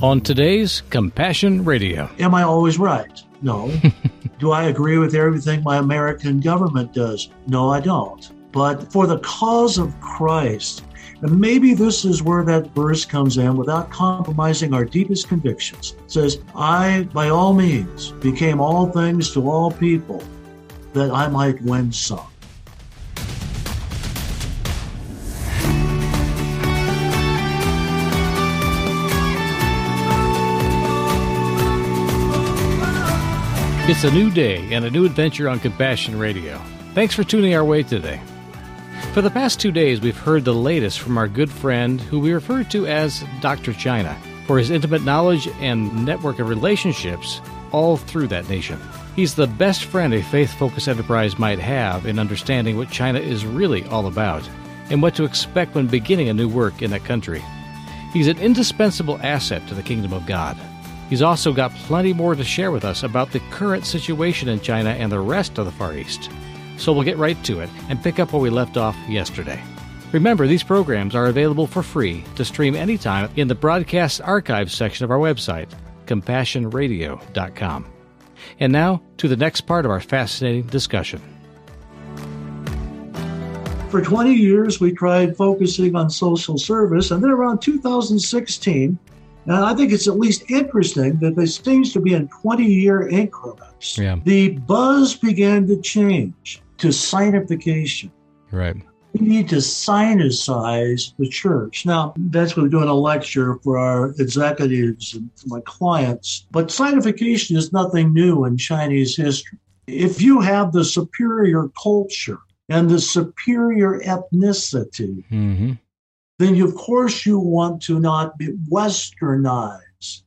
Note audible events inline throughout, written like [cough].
On today's Compassion Radio. Am I always right? No. [laughs] Do I agree with everything my American government does? No, I don't. But for the cause of Christ, and maybe this is where that verse comes in without compromising our deepest convictions. It says, I, by all means, became all things to all people that I might win some. It's a new day and a new adventure on Compassion Radio. Thanks for tuning our way today. For the past two days, we've heard the latest from our good friend, who we refer to as Dr. China, for his intimate knowledge and network of relationships all through that nation. He's the best friend a faith focused enterprise might have in understanding what China is really all about and what to expect when beginning a new work in that country. He's an indispensable asset to the kingdom of God. He's also got plenty more to share with us about the current situation in China and the rest of the Far East. So we'll get right to it and pick up where we left off yesterday. Remember, these programs are available for free to stream anytime in the broadcast archives section of our website, compassionradio.com. And now to the next part of our fascinating discussion. For 20 years, we tried focusing on social service, and then around 2016, and I think it's at least interesting that this seems to be in 20 year increments. Yeah. The buzz began to change to sinicization. Right. We need to sinicize the church. Now, that's what we're doing a lecture for our executives and for my clients. But sinicization is nothing new in Chinese history. If you have the superior culture and the superior ethnicity, Mm-hmm. Then of course you want to not be westernized.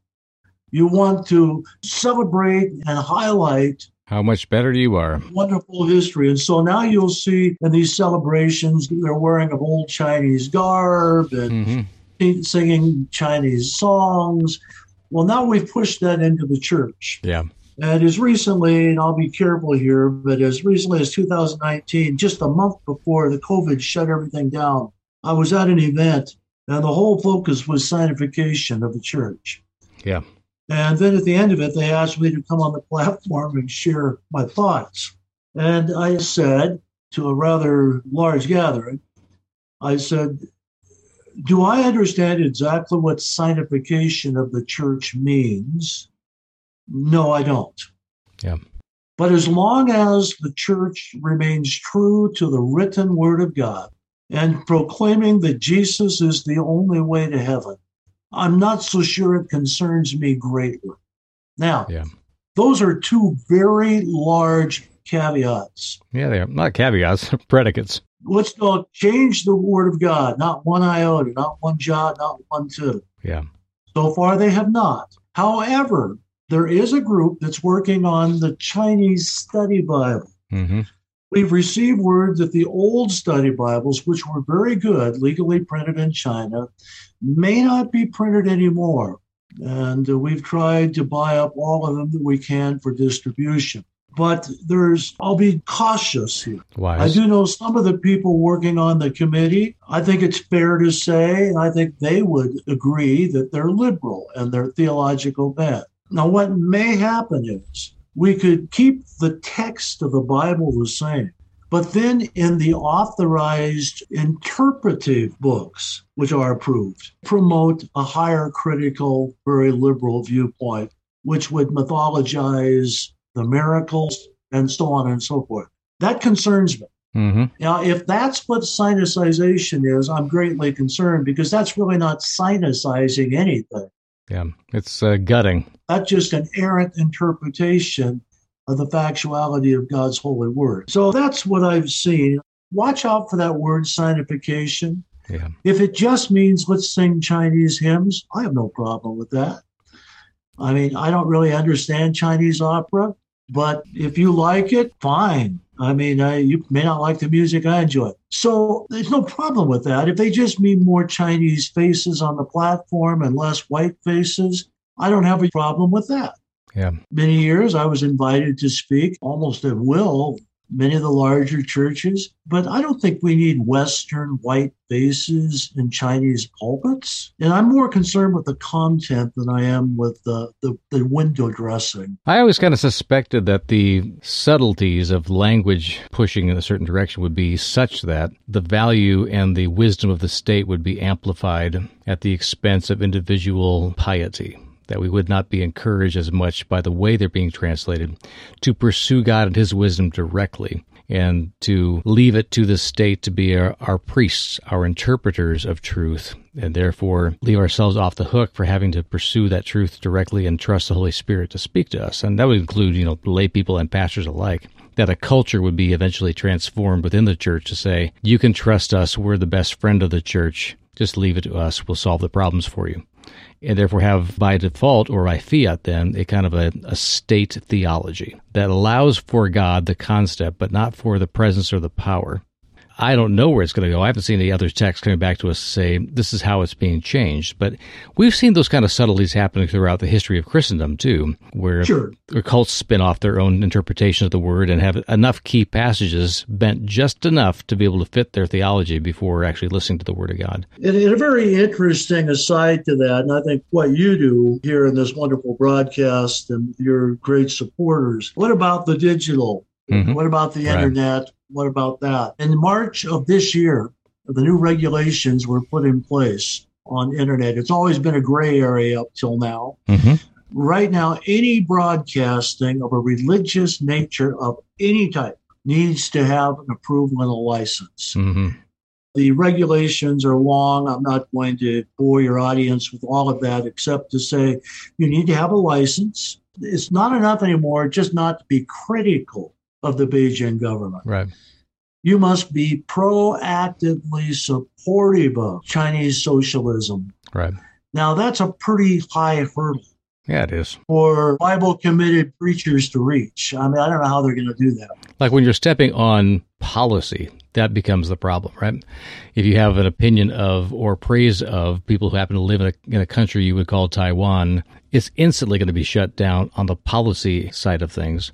You want to celebrate and highlight How much better you are. wonderful history. And so now you'll see in these celebrations, they're wearing of old Chinese garb and Mm-hmm. singing Chinese songs. Well, now we've pushed that into the church. Yeah. And as recently, and I'll be careful here, but as recently as 2019, just a month before the COVID shut everything down, I was at an event and the whole focus was sinicization of the church. Yeah. And then at the end of it, they asked me to come on the [laughs] platform and share my thoughts. And I said to a rather large gathering, I said, Do I understand exactly what sinicization of the church means? No, I don't. Yeah. But as long as the church remains true to the written word of God and proclaiming that Jesus is the only way to heaven, I'm not so sure it concerns me greatly. Now, Yeah. those are two very large caveats. Yeah, they are. Not caveats, [laughs] predicates. Let's not change the word of God, not one iota, not one jot, not one tittle. Yeah. So far, they have not. However, there is a group that's working on the Chinese study Bible. Mm-hmm. We've received word that the old study Bibles, which were very good, legally printed in China, may not be printed anymore. And we've tried to buy up all of them that we can for distribution. But there's, I'll be cautious here. I do know some of the people working on the committee. I think it's fair to say, and I think they would agree that they're liberal and they're theological bent. Now, what may happen is we could keep the text of the Bible the same, but then in the authorized interpretive books, which are approved, promote a higher critical, very liberal viewpoint, which would mythologize the miracles and so on and so forth. That concerns me. Mm-hmm. Now, if that's what sinicization is, I'm greatly concerned because that's really not sinicizing anything. Yeah. It's uh, gutting. That's just an errant interpretation of the factuality of God's holy word. So that's what I've seen. Watch out for that word sinicization. Yeah. If it just means let's sing Chinese hymns, I have no problem with that. I mean, I don't really understand Chinese opera, but if you like it, fine. I mean, I, you may not like the music I enjoy. So there's no problem with that. If they just mean more Chinese faces on the platform and less white faces, I don't have a problem with that. Yeah. Many years I was invited to speak almost at will many of the larger churches, but I don't think we need Western white faces in Chinese pulpits. And I'm more concerned with the content than I am with the, the, the window dressing. I always kind of suspected that the subtleties of language pushing in a certain direction would be such that the value and the wisdom of the state would be amplified at the expense of individual piety that we would not be encouraged as much by the way they're being translated to pursue God and His wisdom directly and to leave it to the state to be our, our, priests, our interpreters of truth, and therefore leave ourselves off the hook for having to pursue that truth directly and trust the Holy Spirit to speak to us. And that would include, you know, lay people and pastors alike. That a culture would be eventually transformed within the church to say, you can trust us, we're the best friend of the church, just leave it to us, we'll solve the problems for you and therefore have by default or by fiat then a kind of a, a, state theology that allows for God the concept, but not for the presence or the power. I don't know where it's going to go. I haven't seen any other texts coming back to us to say this is how it's being changed. But we've seen those kind of subtleties happening throughout the history of Christendom too, where sure. cults spin off their own interpretation of the word and have enough key passages bent just enough to be able to fit their theology before actually listening to the word of God. And, and a very interesting aside to that, and I think what you do here in this wonderful broadcast and your great supporters. What about the digital? Mm-hmm. What about the right. internet? What about that? In March of this year, the new regulations were put in place on internet. It's always been a gray area up till now. Mm-hmm. Right now, any broadcasting of a religious nature of any type needs to have an approval and a license. Mm-hmm. The regulations are long. I'm not going to bore your audience with all of that, except to say you need to have a license. It's not enough anymore just not to be critical of the Beijing government. Right. You must be proactively supportive of Chinese socialism. Right. Now, that's a pretty high hurdle. Yeah, it is. For Bible committed preachers to reach. I mean, I don't know how they're going to do that. Like when you're stepping on policy, that becomes the problem, right? If you have an opinion of or praise of people who happen to live in a, in a country you would call Taiwan, it's instantly going to be shut down on the policy side of things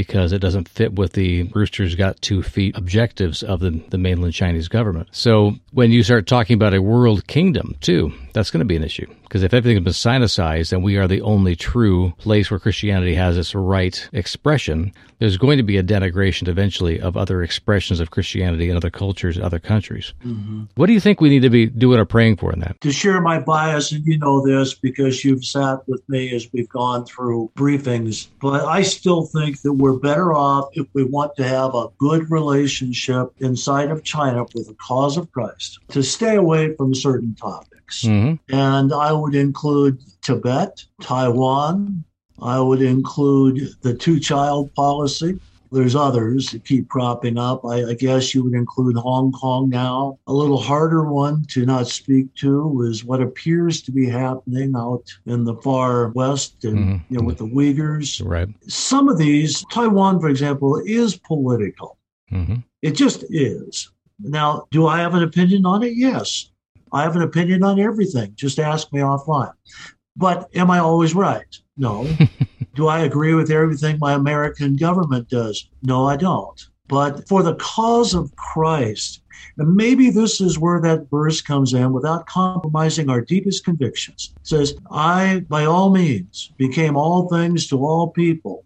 because it doesn't fit with the Rooster's got two feet objectives of the, the mainland Chinese government. So when you start talking about a world kingdom, too, that's going to be an issue. Because if everything has been sinicized and we are the only true place where Christianity has its right expression, there's going to be a denigration eventually of other expressions of Christianity in other cultures, other countries. Mm-hmm. What do you think we need to be doing or praying for in that? To share my bias, and you know this because you've sat with me as we've gone through briefings, but I still think that we're better off if we want to have a good relationship inside of China with the cause of Christ to stay away from certain topics. Mm-hmm. And I would include Tibet, Taiwan. I would include the two child policy. There's others that keep cropping up. I, I, guess you would include Hong Kong now. A little harder one to not speak to is what appears to be happening out in the far west and mm-hmm. you know with the Uyghurs. Right. Some of these, Taiwan, for example, is political. Mm-hmm. It just is. Now, do I have an opinion on it? Yes. I have an opinion on everything. Just ask me offline. But am I always right? No. [laughs] Do I agree with everything my American government does? No, I don't. But for the cause of Christ, and maybe this is where that verse comes in without compromising our deepest convictions. It says, I, by all means, became all things to all people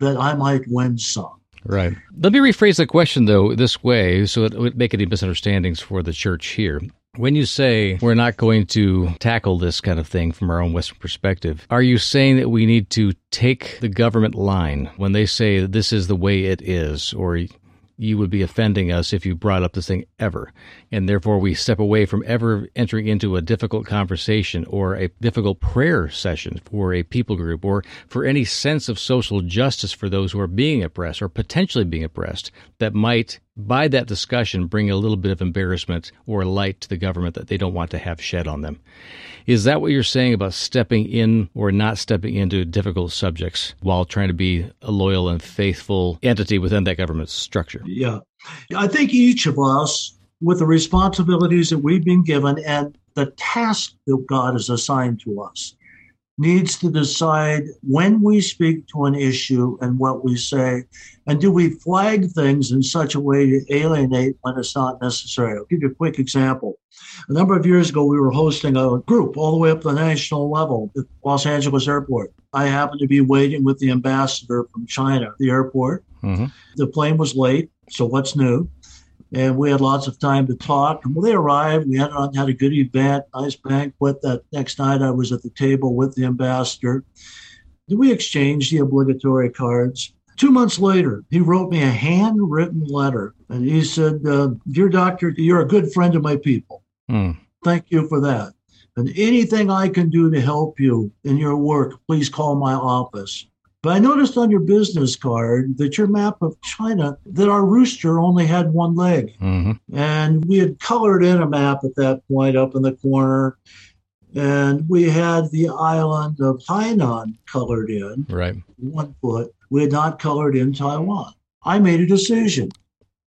that I might win some. Right. Let me rephrase the question, though, this way so it would make any misunderstandings for the church here. When you say we're not going to tackle this kind of thing from our own Western perspective, are you saying that we need to take the government line when they say this is the way it is, or you would be offending us if you brought up this thing ever. And therefore, we step away from ever entering into a difficult conversation or a difficult prayer session for a people group or for any sense of social justice for those who are being oppressed or potentially being oppressed that might, by that discussion, bring a little bit of embarrassment or light to the government that they don't want to have shed on them. Is that what you're saying about stepping in or not stepping into difficult subjects while trying to be a loyal and faithful entity within that government structure? Yeah. I think each of us, with the responsibilities that we've been given and the task that God has assigned to us, needs to decide when we speak to an issue and what we say. And do we flag things in such a way to alienate when it's not necessary? I'll give you a quick example. A number of years ago, we were hosting a group all the way up to the national level at Los Angeles Airport. I happened to be waiting with the ambassador from China at the airport. Mm-hmm. The plane was late, so what's new? And we had lots of time to talk. And when they arrived, we had, had a good event, nice banquet. That next night, I was at the table with the ambassador. We exchanged the obligatory cards. Two months later, he wrote me a handwritten letter, and he said, uh, "Dear Doctor, you're a good friend of my people. Mm. Thank you for that. And anything I can do to help you in your work, please call my office." But I noticed on your business card that your map of China, that our rooster only had one leg. Mm-hmm. And we had colored in a map at that point up in the corner. And we had the island of Hainan colored in. Right. One foot. We had not colored in Taiwan. I made a decision.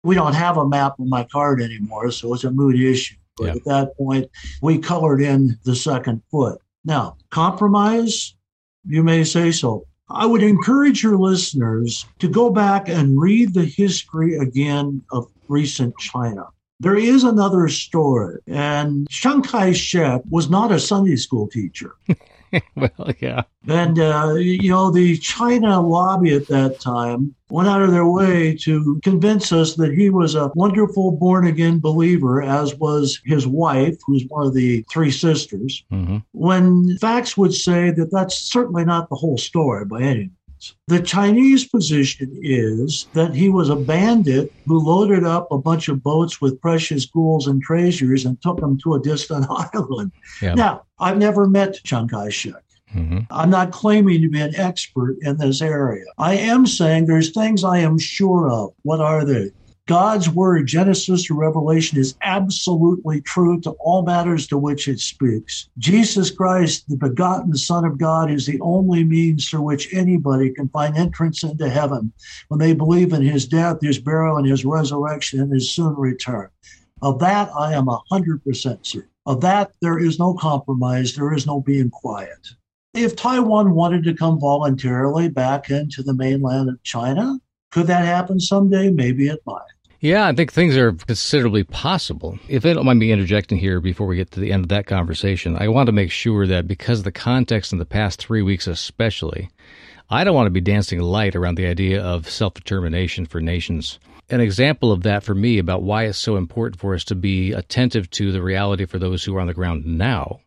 We don't have a map on my card anymore, so it's a moot issue. But yeah. at that point, we colored in the second foot. Now, compromise, you may say so. I would encourage your listeners to go back and read the history again of recent China. There is another story, and Chiang Kai shek was not a Sunday school teacher. [laughs] [laughs] well, yeah. And, uh, you know, the China lobby at that time went out of their way to convince us that he was a wonderful born again believer, as was his wife, who's one of the three sisters, mm-hmm. when facts would say that that's certainly not the whole story by any The Chinese position is that he was a bandit who loaded up a bunch of boats with precious jewels and treasures and took them to a distant [laughs] island. Yeah. Now, I've never met Chiang Kai shek. Mm-hmm. I'm not claiming to be an expert in this area. I am saying there's things I am sure of. What are they? God's word, Genesis to Revelation, is absolutely true to all matters to which it speaks. Jesus Christ, the begotten Son of God, is the only means through which anybody can find entrance into heaven when they believe in his death, his burial, and his resurrection and his soon return. Of that, I am 100% certain. Of that, there is no compromise, there is no being quiet. If Taiwan wanted to come voluntarily back into the mainland of China, could that happen someday? Maybe it might. Yeah, I think things are considerably possible. If I don't mind me interjecting here before we get to the end of that conversation, I want to make sure that because of the context in the past three weeks, especially, I don't want to be dancing light around the idea of self determination for nations. An example of that for me about why it's so important for us to be attentive to the reality for those who are on the ground now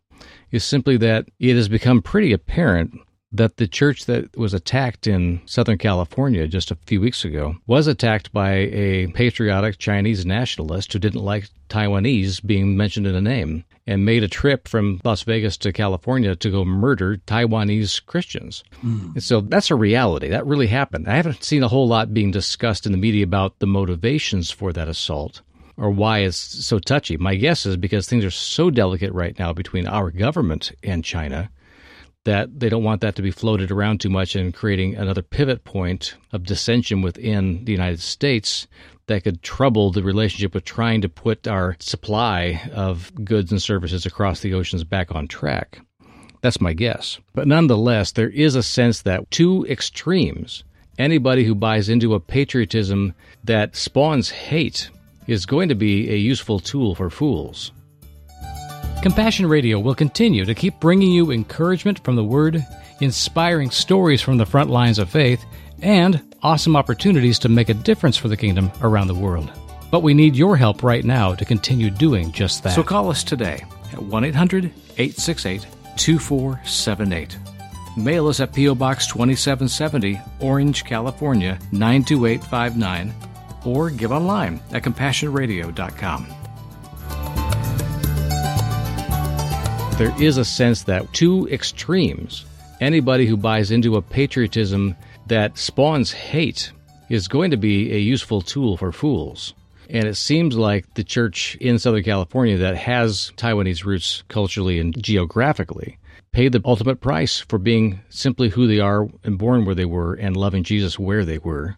is simply that it has become pretty apparent that the church that was attacked in Southern California just a few weeks ago was attacked by a patriotic Chinese nationalist who didn't like Taiwanese being mentioned in a name and made a trip from Las Vegas to California to go murder Taiwanese Christians. Mm. so that's a reality. That really happened. I haven't seen a whole lot being discussed in the media about the motivations for that assault or why it's so touchy. My guess is because things are so delicate right now between our government and China that they don't want that to be floated around too much and creating another pivot point of dissension within the United States that could trouble the relationship with trying to put our supply of goods and services across the oceans back on track. That's my guess. But nonetheless, there is a sense that two extremes, anybody who buys into a patriotism that spawns hate, is going to be a useful tool for fools. Compassion Radio will continue to keep bringing you encouragement from the Word, inspiring stories from the front lines of faith, and awesome opportunities to make a difference for the kingdom around the world. But we need your help right now to continue doing just that. So call us today at 1 800 868 2478. Mail us at P.O. Box 2770, Orange, California 92859, or give online at compassionradio.com. there is a sense that two extremes, anybody who buys into a patriotism that spawns hate, is going to be a useful tool for fools. And it seems like the church in Southern California that has Taiwanese roots culturally and geographically paid the ultimate price for being simply who they are and born where they were and loving Jesus where they were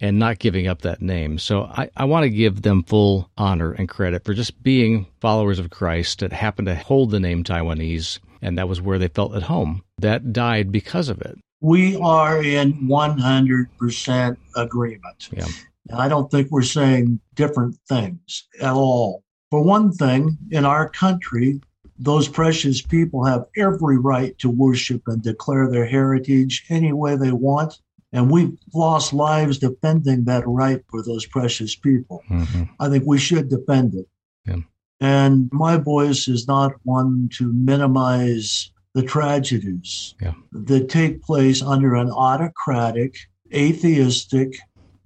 and not giving up that name. So I, I want to give them full honor and credit for just being followers of Christ that happen to hold the name Taiwanese and that was where they felt at home. That died because of it. We are in 100% agreement. Yeah. I don't think we're saying different things at all. For one thing, in our country, those precious people have every right to worship and declare their heritage any way they want. And we've lost lives defending that right for those precious people. Mm-hmm. I think we should defend it. Yeah. And my voice is not one to minimize the tragedies Yeah. that take place under an autocratic, atheistic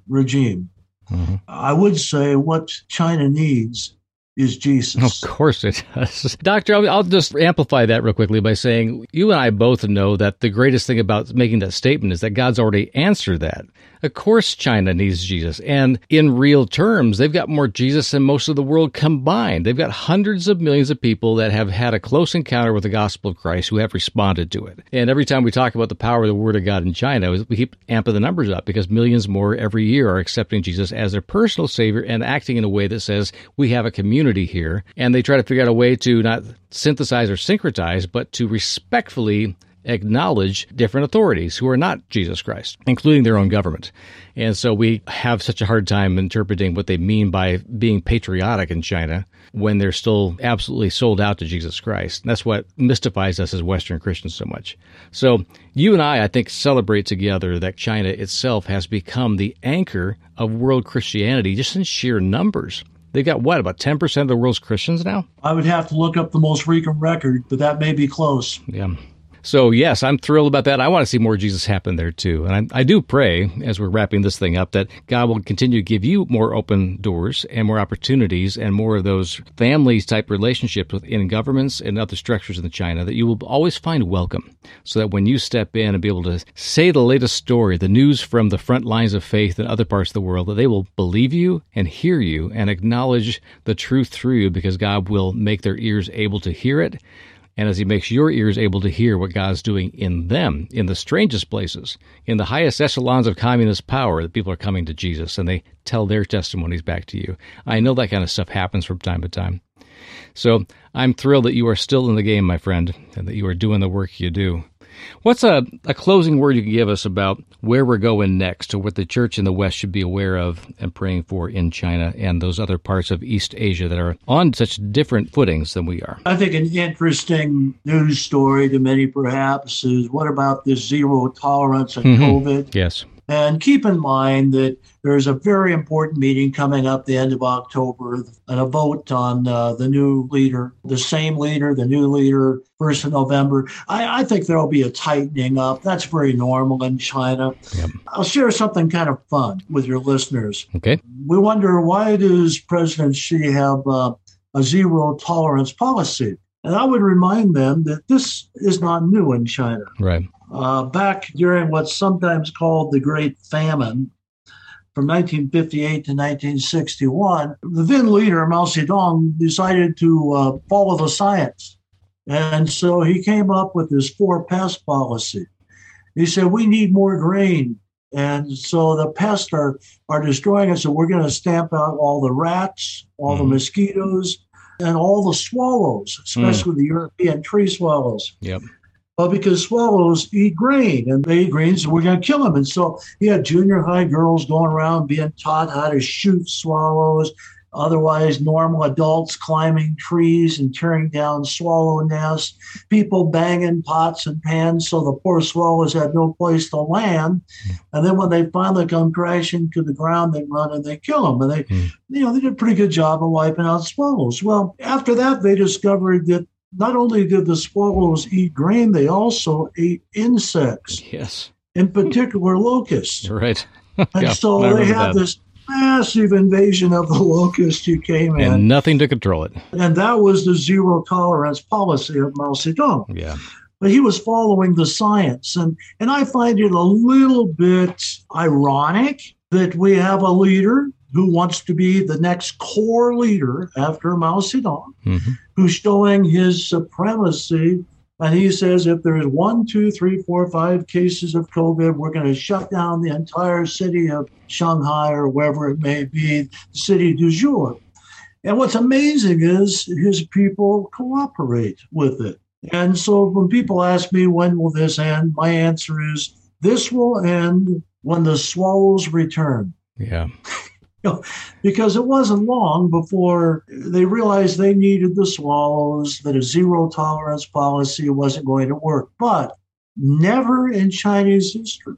regime. Mm-hmm. I would say what China needs is Jesus. Of course it does. [laughs] Doctor, I'll, I'll just amplify that real quickly by saying you and I both know that the greatest thing about making that statement is that God's already answered that. Of course, China needs Jesus. And in real terms, they've got more Jesus than most of the world combined. They've got hundreds of millions of people that have had a close encounter with the gospel of Christ who have responded to it. And every time we talk about the power of the word of God in China, we keep amping the numbers up because millions more every year are accepting Jesus as their personal savior and acting in a way that says we have a community here. And they try to figure out a way to not synthesize or syncretize, but to respectfully acknowledge different authorities who are not Jesus Christ, including their own government. And so we have such a hard time interpreting what they mean by being patriotic in China when they're still absolutely sold out to Jesus Christ. And that's what mystifies us as Western Christians so much. So you and I, I think, celebrate together that China itself has become the anchor of world Christianity just in sheer numbers. They've got what, about 10% of the world's Christians now? I would have to look up the most recent record, but that may be close. Yeah. So, yes, I'm thrilled about that. I want to see more Jesus happen there too. And I, I, do pray, as we're wrapping this thing up, that God will continue to give you more open doors and more opportunities and more of those families type relationships within governments and other structures in China that you will always find welcome. So that when you step in and be able to say the latest story, the news from the front lines of faith in other parts of the world, that they will believe you and hear you and acknowledge the truth through you because God will make their ears able to hear it and as he makes your ears able to hear what God's doing in them, in the strangest places, in the highest echelons of communist power, that people are coming to Jesus and they tell their testimonies back to you. I know that kind of stuff happens from time to time. So I'm thrilled that you are still in the game, my friend, and that you are doing the work you do. What's a, a closing word you can give us about where we're going next, or what the church in the West should be aware of and praying for in China and those other parts of East Asia that are on such different footings than we are? I think an interesting news story to many perhaps is what about this zero tolerance on mm-hmm. COVID? Yes. And keep in mind that there's a very important meeting coming up the end of October and a vote on uh, the new leader, the same leader, the new leader, first of November. I, I think there'll be a tightening up. That's very normal in China. Yep. I'll share something kind of fun with your listeners. Okay. We wonder why does President Xi have uh, a zero tolerance policy? And I would remind them that this is not new in China. Right. Uh, back during what's sometimes called the Great Famine from 1958 to 1961, the then leader, Mao Zedong, decided to uh, follow the science. And so he came up with this four pest policy. He said, We need more grain. And so the pests are, are destroying us. So we're going to stamp out all the rats, all mm. the mosquitoes, and all the swallows, especially mm. the European tree swallows. Yep. Well, because swallows eat grain and they eat grains, so we're going to kill them. And so he had junior high girls going around being taught how to shoot swallows, otherwise normal adults climbing trees and tearing down swallow nests, people banging pots and pans so the poor swallows had no place to land. And then when they finally come crashing to the ground, they run and they kill them. And they, mm. you know, they did a pretty good job of wiping out swallows. Well, after that, they discovered that not only did the swallows eat grain, they also ate insects. Yes. In particular, locusts. Right. and [laughs] yeah, so they had that. this massive invasion of the [laughs] locusts who came in. And nothing to control it. And that was the zero tolerance policy of Mao Zedong. Yeah. But he was following the science. And, and I find it a little bit ironic that we have a leader who wants to be the next core leader after Mao Zedong, mm-hmm. who's showing his supremacy. And he says if there's one, two, three, four, five cases of COVID, we're going to shut down the entire city of Shanghai or wherever it may be, the city du jour. And what's amazing is his people cooperate with it. And so when people ask me, when will this end? My answer is, this will end when the swallows return. Yeah. Because it wasn't long before they realized they needed the swallows, that a zero tolerance policy wasn't going to work. But never in Chinese history,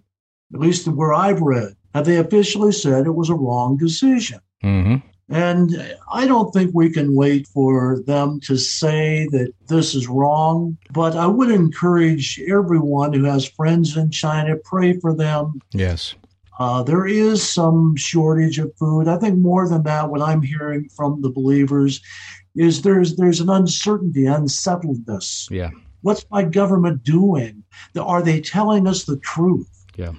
at least where I've read, have they officially said it was a wrong decision. Mm-hmm. And I don't think we can wait for them to say that this is wrong. But I would encourage everyone who has friends in China, pray for them. Yes. Uh, there is some shortage of food. I think more than that, what I'm hearing from the believers is there's there's an uncertainty, unsettledness. Yeah. What's my government doing? Are they telling us the truth? Yeah.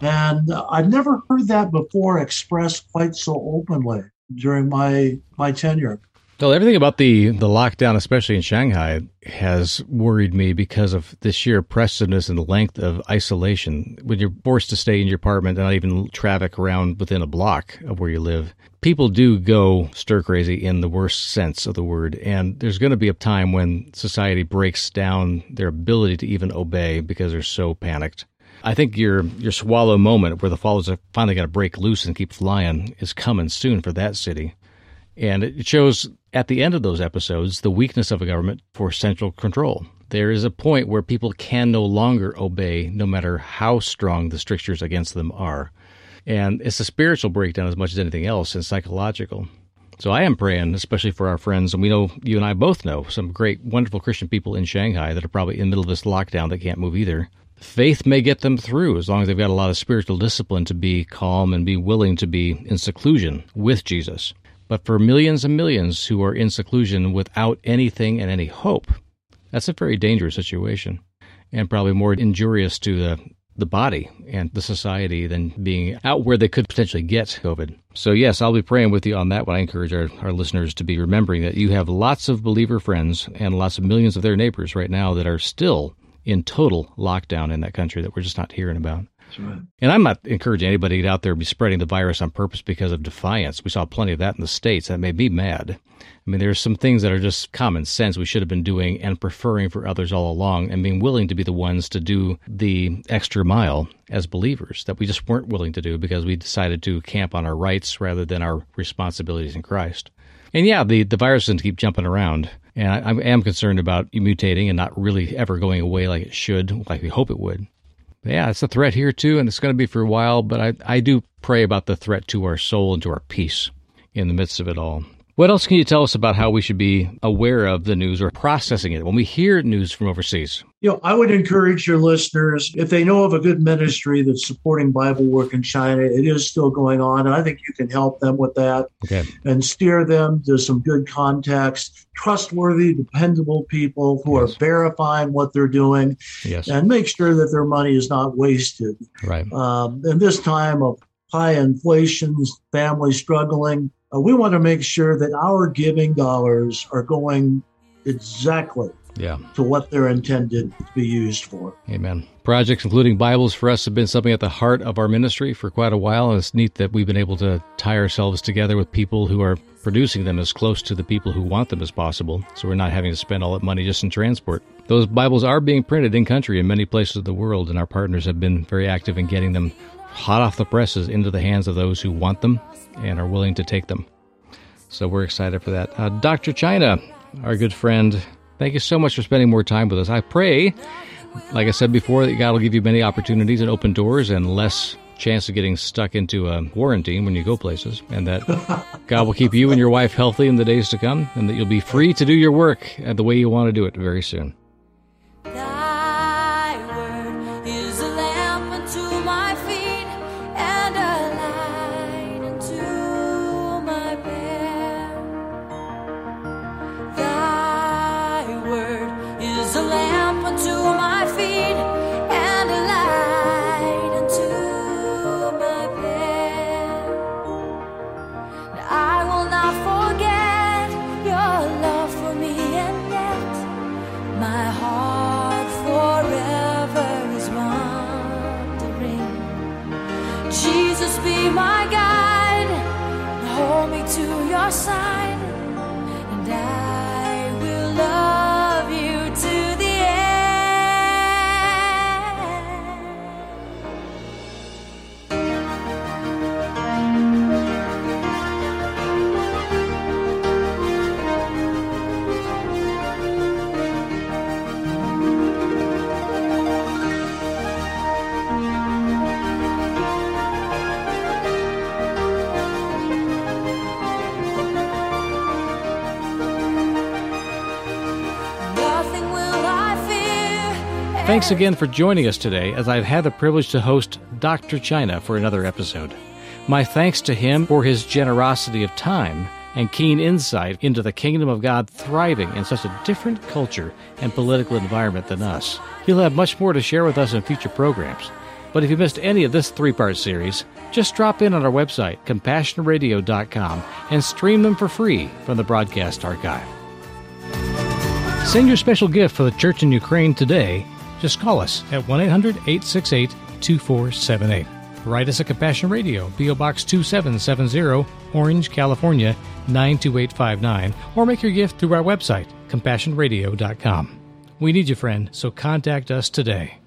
And I've never heard that before expressed quite so openly during my my tenure. Well, everything about the the lockdown, especially in Shanghai, has worried me because of the sheer oppressiveness and the length of isolation. When you're forced to stay in your apartment and not even traffic around within a block of where you live, people do go stir crazy in the worst sense of the word. And there's going to be a time when society breaks down their ability to even obey because they're so panicked. I think your your swallow moment where the fallows are finally going to break loose and keep flying is coming soon for that city. And it shows at the end of those episodes the weakness of a government for central control. There is a point where people can no longer obey, no matter how strong the strictures against them are. And it's a spiritual breakdown as much as anything else and psychological. So I am praying, especially for our friends, and we know you and I both know some great, wonderful Christian people in Shanghai that are probably in the middle of this lockdown that can't move either. Faith may get them through as long as they've got a lot of spiritual discipline to be calm and be willing to be in seclusion with Jesus. But for millions and millions who are in seclusion without anything and any hope, that's a very dangerous situation and probably more injurious to the, the body and the society than being out where they could potentially get COVID. So, yes, I'll be praying with you on that one. I encourage our, our listeners to be remembering that you have lots of believer friends and lots of millions of their neighbors right now that are still in total lockdown in that country that we're just not hearing about. Right. And I'm not encouraging anybody to out there and be spreading the virus on purpose because of defiance. We saw plenty of that in the States. That made me mad. I mean, there's some things that are just common sense we should have been doing and preferring for others all along and being willing to be the ones to do the extra mile as believers that we just weren't willing to do because we decided to camp on our rights rather than our responsibilities in Christ. And yeah, the, the virus doesn't keep jumping around. And I, I am concerned about mutating and not really ever going away like it should, like we hope it would yeah, it's a threat here too, and it's going to be for a while. But I, I do pray about the threat to our soul and to our peace in the midst of it all. What else can you tell us about how we should be aware of the news or processing it when we hear news from overseas? You know, I would encourage your listeners, if they know of a good ministry that's supporting Bible work in China, it is still going on. And I think you can help them with that okay. and steer them to some good contacts, trustworthy, dependable people who yes. are verifying what they're doing yes. and make sure that their money is not wasted. Right. Um, in this time of high inflation, families struggling, uh, we want to make sure that our giving dollars are going exactly yeah. to what they're intended to be used for. Amen. Projects including Bibles for us have been something at the heart of our ministry for quite a while. And it's neat that we've been able to tie ourselves together with people who are producing them as close to the people who want them as possible. So we're not having to spend all that money just in transport. Those Bibles are being printed in country in many places of the world, and our partners have been very active in getting them hot off the presses into the hands of those who want them and are willing to take them. So we're excited for that. Uh, Dr. China, our good friend, thank you so much for spending more time with us. I pray, like I said before, that God will give you many opportunities and open doors and less chance of getting stuck into a quarantine when you go places, and that [laughs] God will keep you and your wife healthy in the days to come, and that you'll be free to do your work the way you want to do it very soon. Side, Thanks again for joining us today as I've had the privilege to host Dr. China for another episode. My thanks to him for his generosity of time and keen insight into the kingdom of God thriving in such a different culture and political environment than us. He'll have much more to share with us in future programs. But if you missed any of this three part series, just drop in on our website, compassionradio.com, and stream them for free from the broadcast archive. Send your special gift for the church in Ukraine today. Just call us at 1 800 868 2478. Write us at Compassion Radio, P.O. Box 2770, Orange, California 92859, or make your gift through our website, compassionradio.com. We need you, friend, so contact us today.